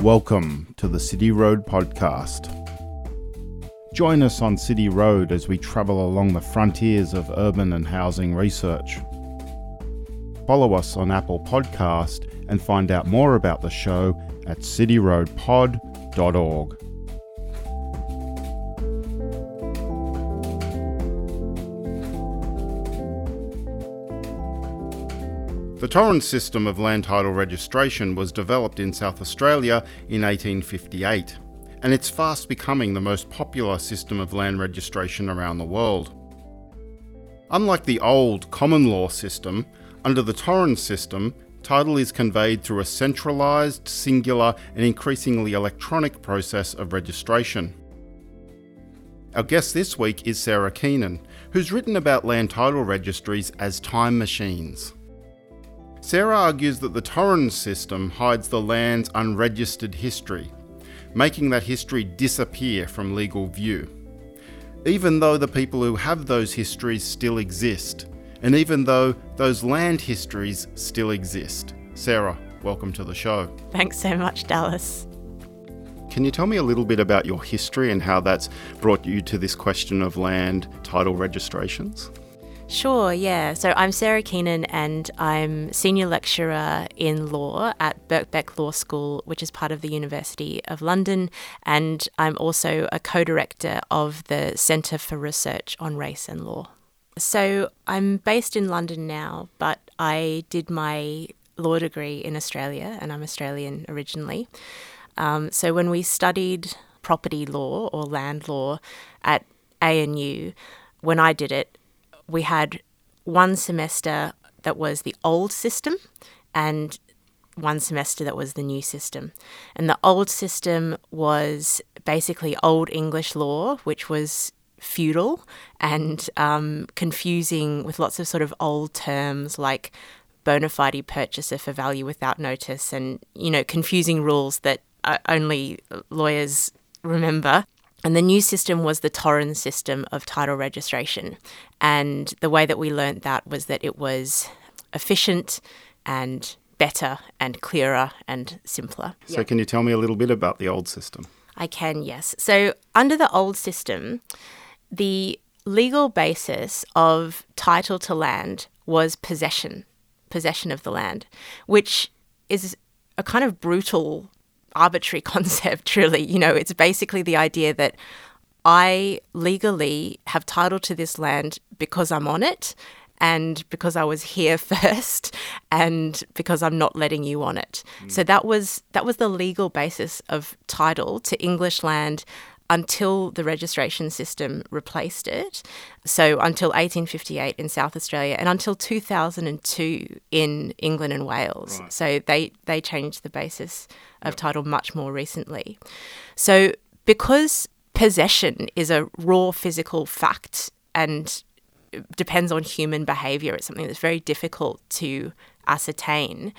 Welcome to the City Road Podcast. Join us on City Road as we travel along the frontiers of urban and housing research. Follow us on Apple Podcast and find out more about the show at cityroadpod.org. The Torrens system of land title registration was developed in South Australia in 1858, and it's fast becoming the most popular system of land registration around the world. Unlike the old common law system, under the Torrens system, title is conveyed through a centralised, singular, and increasingly electronic process of registration. Our guest this week is Sarah Keenan, who's written about land title registries as time machines. Sarah argues that the Torrens system hides the land's unregistered history, making that history disappear from legal view. Even though the people who have those histories still exist, and even though those land histories still exist. Sarah, welcome to the show. Thanks so much, Dallas. Can you tell me a little bit about your history and how that's brought you to this question of land title registrations? Sure, yeah. So I'm Sarah Keenan and I'm senior lecturer in law at Birkbeck Law School, which is part of the University of London. And I'm also a co director of the Centre for Research on Race and Law. So I'm based in London now, but I did my law degree in Australia and I'm Australian originally. Um, so when we studied property law or land law at ANU, when I did it, we had one semester that was the old system and one semester that was the new system. And the old system was basically Old English law, which was feudal and um, confusing with lots of sort of old terms like bona fide purchaser for value without notice and, you know, confusing rules that uh, only lawyers remember. And the new system was the Torrens system of title registration. And the way that we learnt that was that it was efficient and better and clearer and simpler. So, can you tell me a little bit about the old system? I can, yes. So, under the old system, the legal basis of title to land was possession, possession of the land, which is a kind of brutal arbitrary concept, really. You know, it's basically the idea that I legally have title to this land because I'm on it and because I was here first and because I'm not letting you on it. Mm. So that was that was the legal basis of title to English land until the registration system replaced it. So until 1858 in South Australia and until 2002 in England and Wales. Right. So they they changed the basis of yep. title much more recently. So because possession is a raw physical fact and depends on human behavior, it's something that's very difficult to ascertain.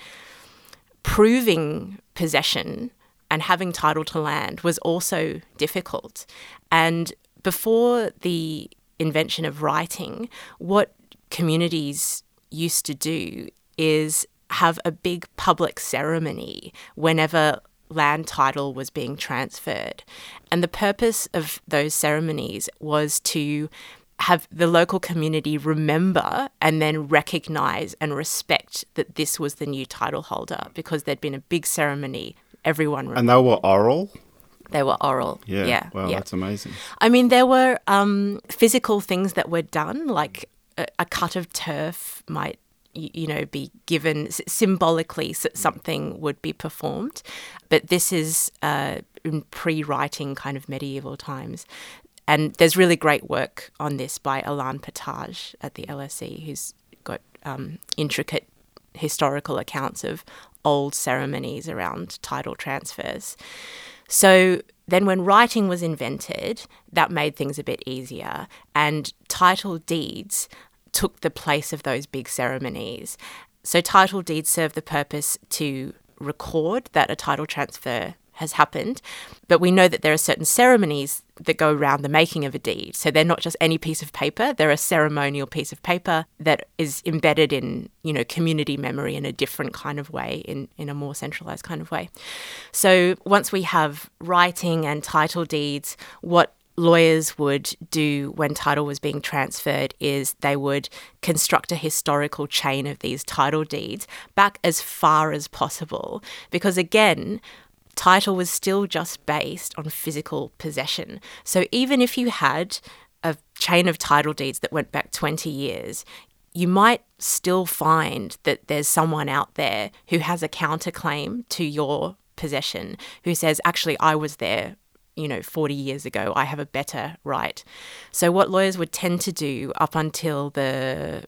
Proving possession and having title to land was also difficult. And before the invention of writing, what communities used to do is have a big public ceremony whenever land title was being transferred. And the purpose of those ceremonies was to have the local community remember and then recognize and respect that this was the new title holder because there'd been a big ceremony everyone. And they were oral. They were oral. Yeah. Yeah. Wow, yeah. that's amazing. I mean, there were um, physical things that were done, like a, a cut of turf might you know be given symbolically something would be performed but this is uh, in pre-writing kind of medieval times and there's really great work on this by Alain Pottage at the LSE who's got um, intricate historical accounts of old ceremonies around title transfers. So then, when writing was invented, that made things a bit easier, and title deeds took the place of those big ceremonies. So, title deeds serve the purpose to record that a title transfer has happened. But we know that there are certain ceremonies that go around the making of a deed. So they're not just any piece of paper, they're a ceremonial piece of paper that is embedded in, you know, community memory in a different kind of way, in, in a more centralized kind of way. So once we have writing and title deeds, what lawyers would do when title was being transferred is they would construct a historical chain of these title deeds back as far as possible. Because again, title was still just based on physical possession. So even if you had a chain of title deeds that went back 20 years, you might still find that there's someone out there who has a counterclaim to your possession who says, actually, I was there you know, 40 years ago, I have a better right. So, what lawyers would tend to do up until the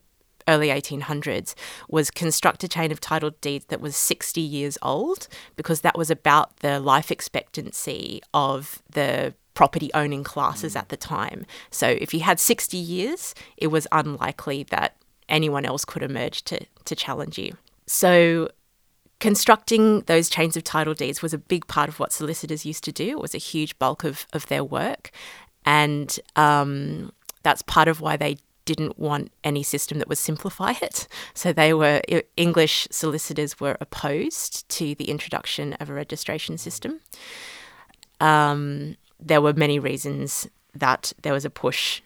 early 1800s was construct a chain of title deeds that was 60 years old because that was about the life expectancy of the property owning classes at the time. So if you had 60 years, it was unlikely that anyone else could emerge to, to challenge you. So constructing those chains of title deeds was a big part of what solicitors used to do. It was a huge bulk of, of their work. And um, that's part of why they didn't want any system that would simplify it. So they were English solicitors were opposed to the introduction of a registration system. Um, there were many reasons that there was a push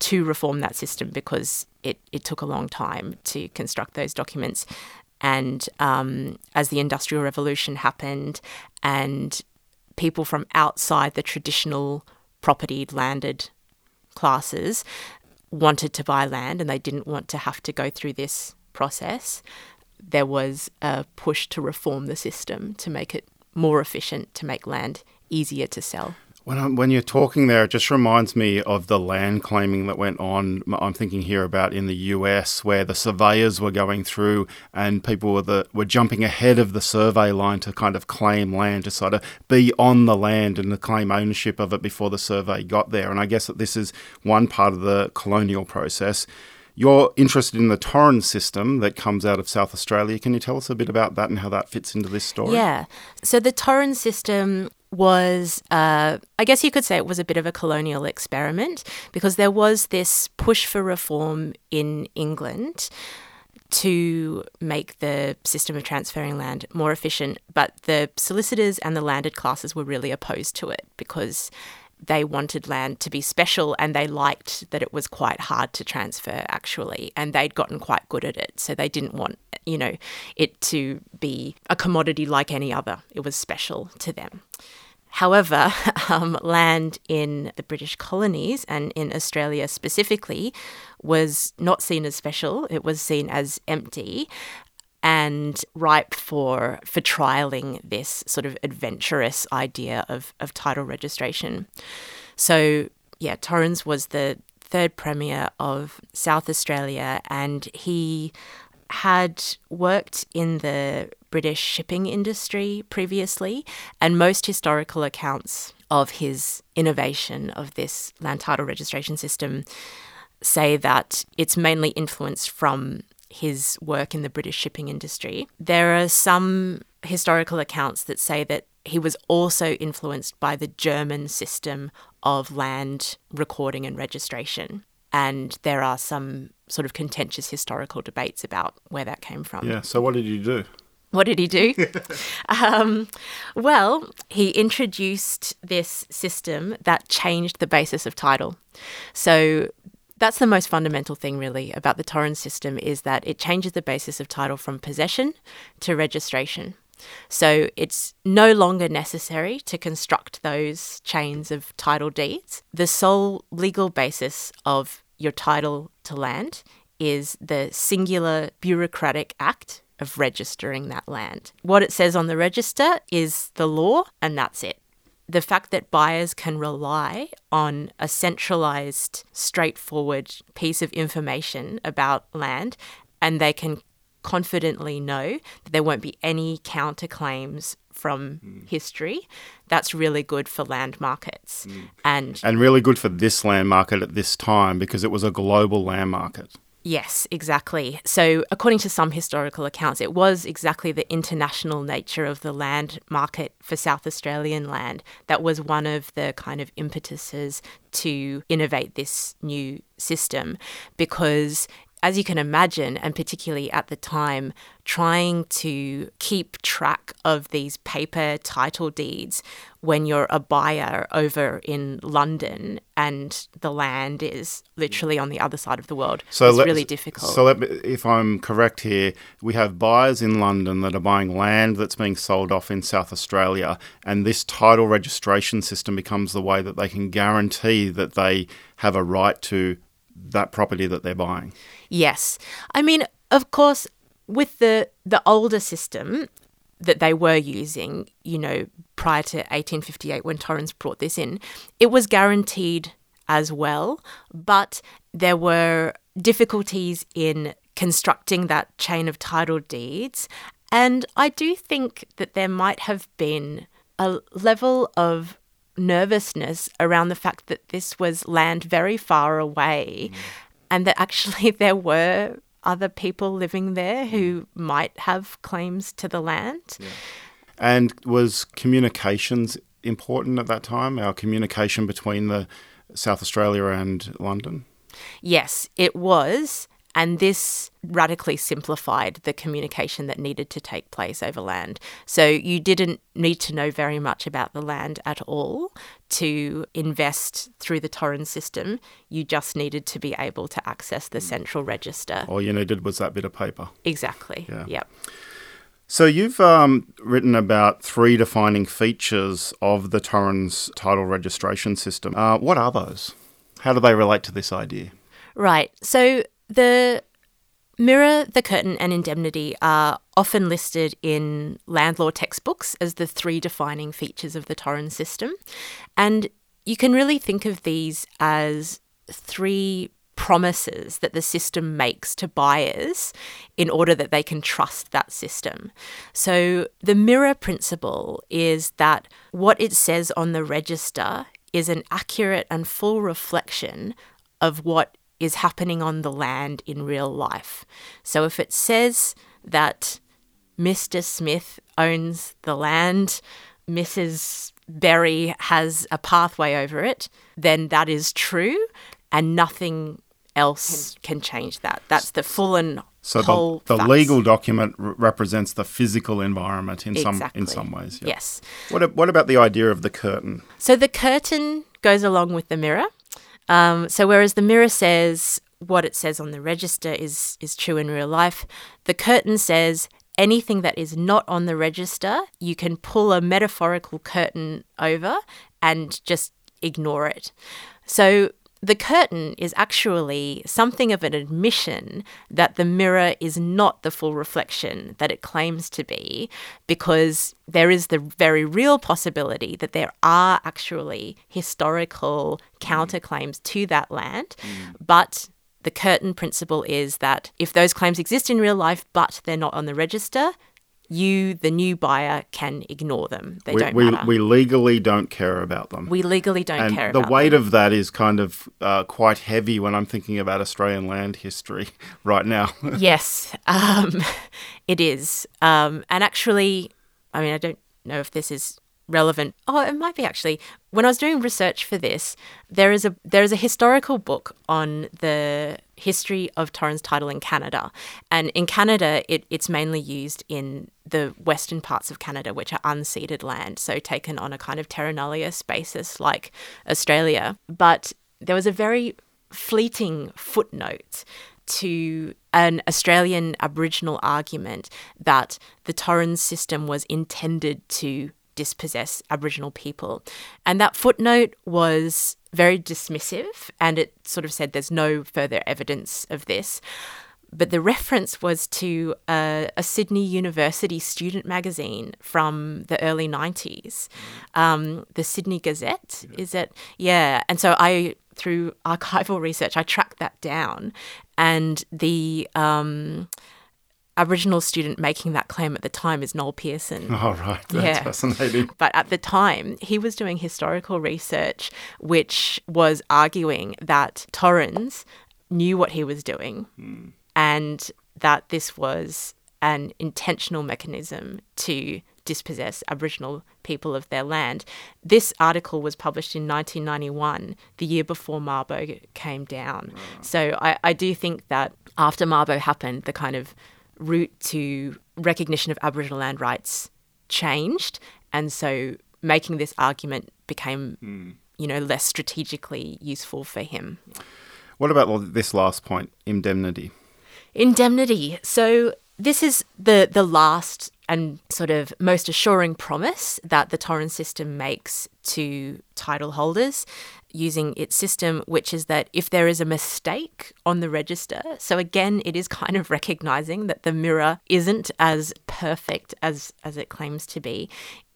to reform that system because it, it took a long time to construct those documents. And um, as the Industrial Revolution happened, and people from outside the traditional property landed classes wanted to buy land and they didn't want to have to go through this process, there was a push to reform the system to make it more efficient, to make land easier to sell. When, I'm, when you're talking there, it just reminds me of the land claiming that went on. I'm thinking here about in the US, where the surveyors were going through and people were, the, were jumping ahead of the survey line to kind of claim land, to sort of be on the land and to claim ownership of it before the survey got there. And I guess that this is one part of the colonial process. You're interested in the Torrens system that comes out of South Australia. Can you tell us a bit about that and how that fits into this story? Yeah. So the Torrens system was, uh, I guess you could say it was a bit of a colonial experiment because there was this push for reform in England to make the system of transferring land more efficient, but the solicitors and the landed classes were really opposed to it because they wanted land to be special and they liked that it was quite hard to transfer actually and they'd gotten quite good at it. So they didn't want you know it to be a commodity like any other. It was special to them. However, um, land in the British colonies and in Australia specifically was not seen as special. It was seen as empty and ripe for for trialing this sort of adventurous idea of, of title registration. So yeah, Torrens was the third premier of South Australia and he had worked in the British shipping industry previously, and most historical accounts of his innovation of this land title registration system say that it's mainly influenced from his work in the British shipping industry. There are some historical accounts that say that he was also influenced by the German system of land recording and registration. And there are some sort of contentious historical debates about where that came from. Yeah, so what did he do? What did he do? um, well, he introduced this system that changed the basis of title. So that's the most fundamental thing, really, about the Torrens system is that it changes the basis of title from possession to registration. So it's no longer necessary to construct those chains of title deeds. The sole legal basis of your title to land is the singular bureaucratic act of registering that land. What it says on the register is the law, and that's it. The fact that buyers can rely on a centralized, straightforward piece of information about land and they can confidently know that there won't be any counterclaims from mm. history, that's really good for land markets. Mm. And and really good for this land market at this time because it was a global land market. Yes, exactly. So, according to some historical accounts, it was exactly the international nature of the land market for South Australian land that was one of the kind of impetuses to innovate this new system because as you can imagine, and particularly at the time, trying to keep track of these paper title deeds when you're a buyer over in London and the land is literally on the other side of the world so is really difficult. So, let me, if I'm correct here, we have buyers in London that are buying land that's being sold off in South Australia, and this title registration system becomes the way that they can guarantee that they have a right to that property that they're buying. Yes. I mean, of course, with the the older system that they were using, you know, prior to 1858 when Torrens brought this in, it was guaranteed as well, but there were difficulties in constructing that chain of title deeds. And I do think that there might have been a level of nervousness around the fact that this was land very far away mm. and that actually there were other people living there who might have claims to the land. Yeah. And was communications important at that time? Our communication between the South Australia and London? Yes, it was. And this radically simplified the communication that needed to take place over land. So you didn't need to know very much about the land at all to invest through the Torrens system. You just needed to be able to access the central register. All you needed was that bit of paper. Exactly. Yeah. Yep. So you've um, written about three defining features of the Torrens title registration system. Uh, what are those? How do they relate to this idea? Right. So the mirror, the curtain, and indemnity are often listed in land law textbooks as the three defining features of the Torrens system. And you can really think of these as three promises that the system makes to buyers in order that they can trust that system. So the mirror principle is that what it says on the register is an accurate and full reflection of what is happening on the land in real life. So if it says that Mr. Smith owns the land, Mrs. Berry has a pathway over it, then that is true and nothing else can change that. That's the full and so whole the, the legal document r- represents the physical environment in exactly. some in some ways. Yeah. Yes. What what about the idea of the curtain? So the curtain goes along with the mirror. Um, so whereas the mirror says what it says on the register is is true in real life, the curtain says anything that is not on the register, you can pull a metaphorical curtain over and just ignore it. So the curtain is actually something of an admission that the mirror is not the full reflection that it claims to be, because there is the very real possibility that there are actually historical counterclaims to that land. Mm. But the curtain principle is that if those claims exist in real life but they're not on the register, you, the new buyer, can ignore them. They we, don't we, matter. We legally don't care about them. We legally don't and care the weight them. of that is kind of uh, quite heavy when I'm thinking about Australian land history right now. yes, um, it is. Um, and actually, I mean, I don't know if this is relevant. Oh, it might be actually. When I was doing research for this, there is a there is a historical book on the history of Torrens title in Canada, and in Canada, it, it's mainly used in the western parts of Canada, which are unceded land, so taken on a kind of terra nullius basis, like Australia. But there was a very fleeting footnote to an Australian Aboriginal argument that the Torrens system was intended to dispossess Aboriginal people. And that footnote was very dismissive and it sort of said there's no further evidence of this. But the reference was to a, a Sydney University student magazine from the early 90s, um, the Sydney Gazette, is it? Yeah. And so I, through archival research, I tracked that down. And the. Um, Aboriginal student making that claim at the time is Noel Pearson. Oh, right. That's yeah. fascinating. But at the time, he was doing historical research which was arguing that Torrens knew what he was doing Hmm. and that this was an intentional mechanism to dispossess Aboriginal people of their land. This article was published in 1991, the year before Mabo came down. So I, I do think that after Mabo happened, the kind of route to recognition of Aboriginal land rights changed. And so making this argument became, hmm. you know, less strategically useful for him. What about this last point, indemnity? Indemnity. So this is the the last and sort of most assuring promise that the Torrens system makes to title holders using its system, which is that if there is a mistake on the register, so again, it is kind of recognizing that the mirror isn't as perfect as as it claims to be.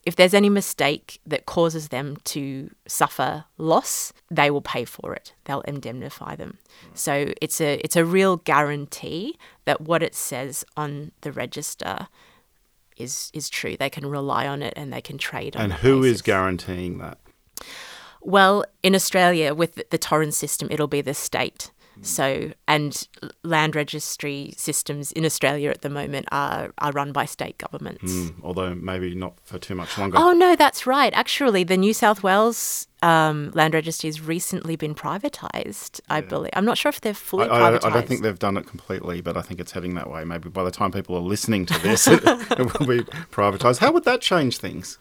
If there's any mistake that causes them to suffer loss, they will pay for it. They'll indemnify them. So it's a it's a real guarantee that what it says on the register is is true. They can rely on it and they can trade on it. And who is basis. guaranteeing that? Well, in Australia, with the Torrens system, it'll be the state. So, and land registry systems in Australia at the moment are, are run by state governments. Hmm, although maybe not for too much longer. Oh, no, that's right. Actually, the New South Wales um, land registry has recently been privatised, I believe. I'm not sure if they've fully I, privatised. I don't think they've done it completely, but I think it's heading that way. Maybe by the time people are listening to this, it, it will be privatised. How would that change things?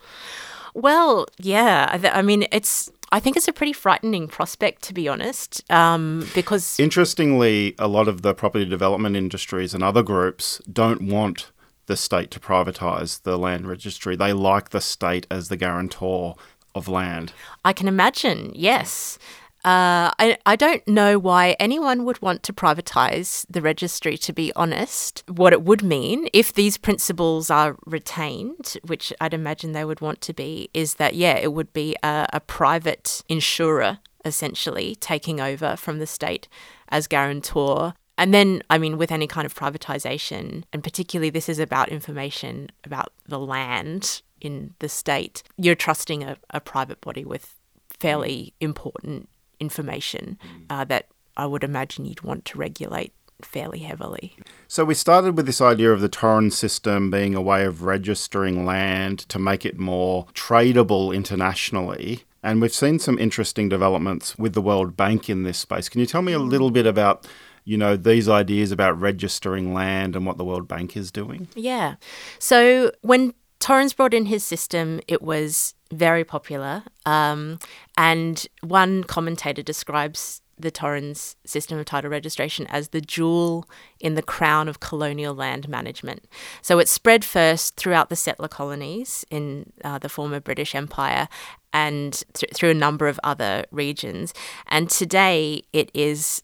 Well, yeah. I, th- I mean, it's. I think it's a pretty frightening prospect, to be honest, um, because Interestingly, a lot of the property development industries and other groups don't want the state to privatise the land registry. They like the state as the guarantor of land. I can imagine, yes. Uh, I, I don't know why anyone would want to privatise the registry, to be honest. What it would mean, if these principles are retained, which I'd imagine they would want to be, is that, yeah, it would be a, a private insurer essentially taking over from the state as guarantor. And then, I mean, with any kind of privatisation, and particularly this is about information about the land in the state, you're trusting a, a private body with fairly important information uh, that I would imagine you'd want to regulate fairly heavily. So we started with this idea of the Torrens system being a way of registering land to make it more tradable internationally. And we've seen some interesting developments with the World Bank in this space. Can you tell me a little bit about, you know, these ideas about registering land and what the World Bank is doing? Yeah. So when Torrens brought in his system, it was very popular. Um, and one commentator describes the Torrens system of title registration as the jewel in the crown of colonial land management. So it spread first throughout the settler colonies in uh, the former British Empire and th- through a number of other regions. And today it is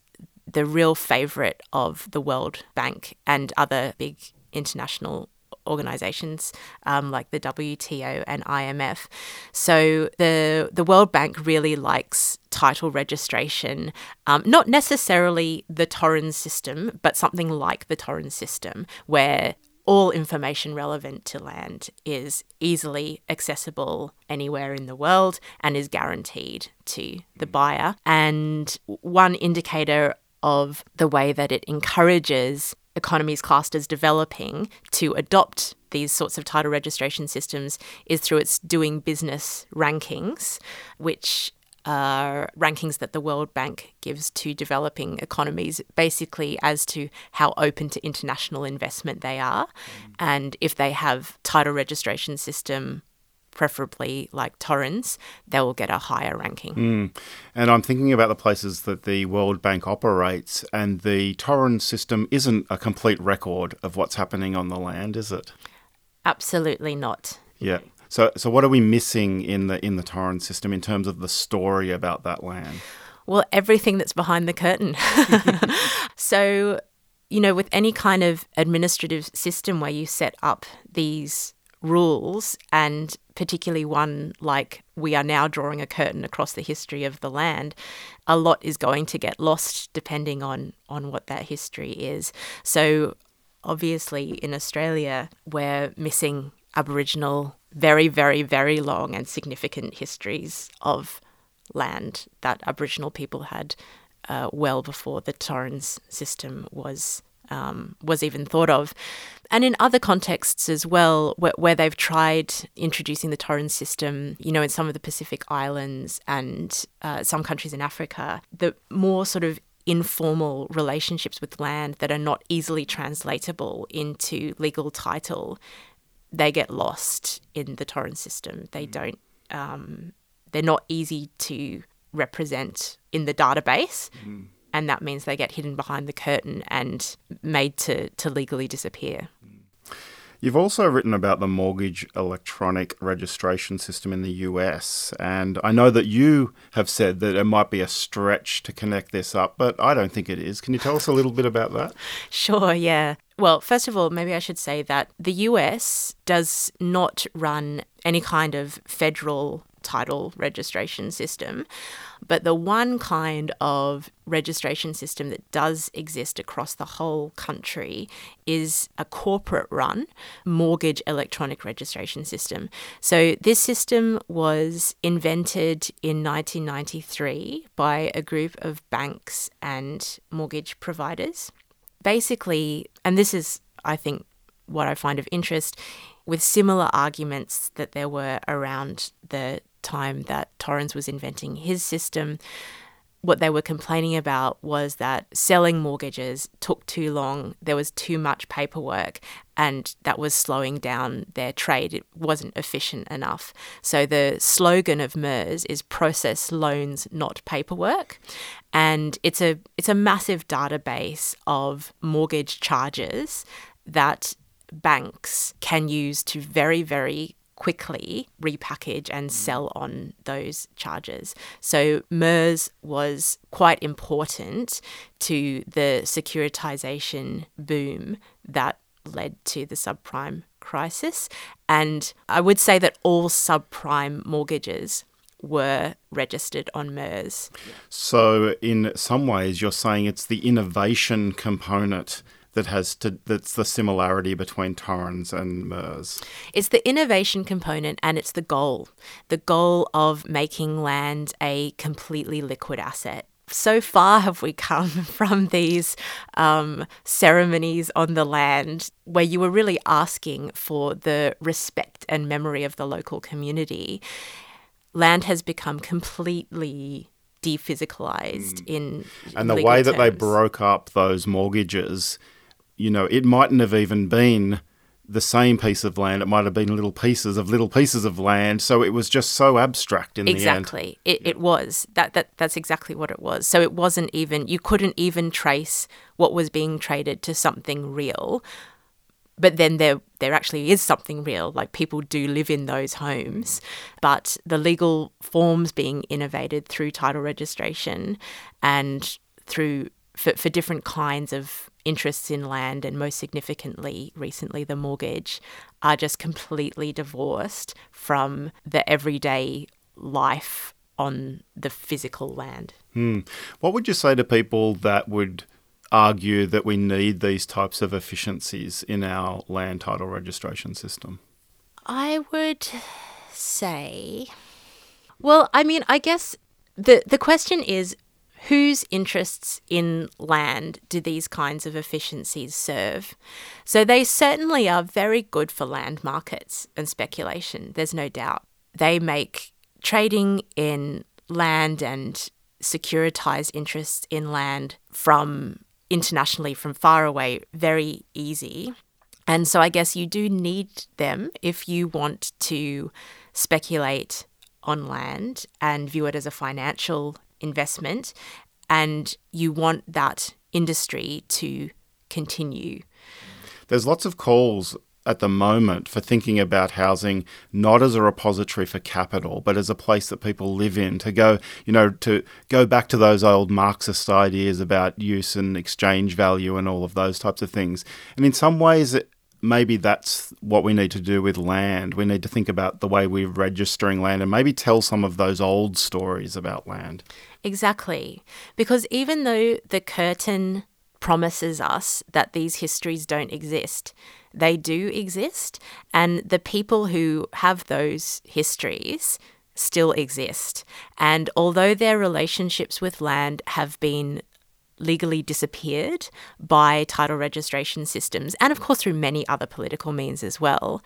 the real favourite of the World Bank and other big international organizations um, like the WTO and IMF. So the the World Bank really likes title registration, um, not necessarily the Torrens system, but something like the Torrens system, where all information relevant to land is easily accessible anywhere in the world and is guaranteed to the buyer. And one indicator of the way that it encourages economies classed as developing to adopt these sorts of title registration systems is through its doing business rankings, which are rankings that the World Bank gives to developing economies, basically as to how open to international investment they are, mm. and if they have title registration system preferably like Torrens, they will get a higher ranking. Mm. And I'm thinking about the places that the World Bank operates, and the Torrens system isn't a complete record of what's happening on the land, is it? Absolutely not. Yeah. So, so what are we missing in the in the Torrens system in terms of the story about that land? Well, everything that's behind the curtain. so, you know, with any kind of administrative system where you set up these rules, and particularly one like we are now drawing a curtain across the history of the land, a lot is going to get lost depending on on what that history is. So, obviously, in Australia, we're missing Aboriginal very, very, very long and significant histories of land that Aboriginal people had uh, well before the Torrens system was um, was even thought of. And in other contexts as well, where, where, they've tried introducing the Torrens system, you know, in some of the Pacific Islands and uh, some countries in Africa, the more sort of informal relationships with land that are not easily translatable into legal title, they get lost in the Torrens system. They mm. don't, um, they're not easy to represent in the database. Mm and that means they get hidden behind the curtain and made to, to legally disappear. You've also written about the mortgage electronic registration system in the US, and I know that you have said that it might be a stretch to connect this up, but I don't think it is. Can you tell us a little bit about that? Sure, yeah. Well, first of all, maybe I should say that the US does not run any kind of federal title registration system. But the one kind of registration system that does exist across the whole country is a corporate run mortgage electronic registration system. So this system was invented in 1993 by a group of banks and mortgage providers. Basically, and this is, I think, what I find of interest, with similar arguments that there were around the time that Torrens was inventing his system, what they were complaining about was that selling mortgages took too long, there was too much paperwork, and that was slowing down their trade. It wasn't efficient enough. So the slogan of MERS is process loans, not paperwork. And it's a it's a massive database of mortgage charges that banks can use to very, very quickly repackage and sell on those charges. So MERS was quite important to the securitization boom that led to the subprime crisis. And I would say that all subprime mortgages were registered on MERS. So, in some ways, you're saying it's the innovation component that has to that's the similarity between Torrens and MERS. It's the innovation component and it's the goal. The goal of making land a completely liquid asset. So far have we come from these um, ceremonies on the land where you were really asking for the respect and memory of the local community. Land has become completely dephysicalized mm. in and the way that they broke up those mortgages you know, it mightn't have even been the same piece of land. It might have been little pieces of little pieces of land. So it was just so abstract in exactly. the end. Exactly. It, it was. That, that that's exactly what it was. So it wasn't even you couldn't even trace what was being traded to something real. But then there there actually is something real. Like people do live in those homes. But the legal forms being innovated through title registration and through for, for different kinds of interests in land and most significantly recently the mortgage are just completely divorced from the everyday life on the physical land. Hmm. What would you say to people that would argue that we need these types of efficiencies in our land title registration system? I would say, well, I mean, I guess the the question is whose interests in land do these kinds of efficiencies serve? So they certainly are very good for land markets and speculation, there's no doubt. They make trading in land and securitized interests in land from internationally, from far away, very easy. And so I guess you do need them if you want to speculate on land and view it as a financial investment and you want that industry to continue. There's lots of calls at the moment for thinking about housing not as a repository for capital, but as a place that people live in. To go, you know, to go back to those old Marxist ideas about use and exchange value and all of those types of things. And in some ways, maybe that's what we need to do with land. We need to think about the way we're registering land and maybe tell some of those old stories about land. Exactly. Because even though the curtain promises us that these histories don't exist, they do exist. And the people who have those histories still exist. And although their relationships with land have been legally disappeared by title registration systems, and of course through many other political means as well,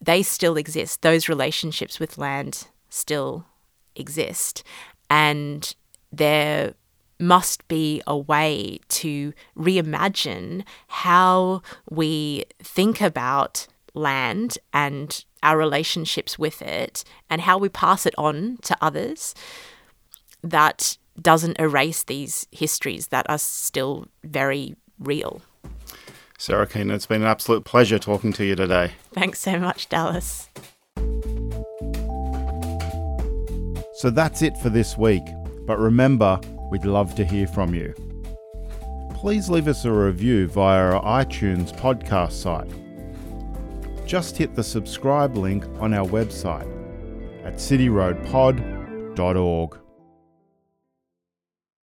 they still exist. Those relationships with land still exist. And there must be a way to reimagine how we think about land and our relationships with it and how we pass it on to others that doesn't erase these histories that are still very real. Sarah Keenan, it's been an absolute pleasure talking to you today. Thanks so much, Dallas. So that's it for this week, but remember, we'd love to hear from you. Please leave us a review via our iTunes podcast site. Just hit the subscribe link on our website at cityroadpod.org.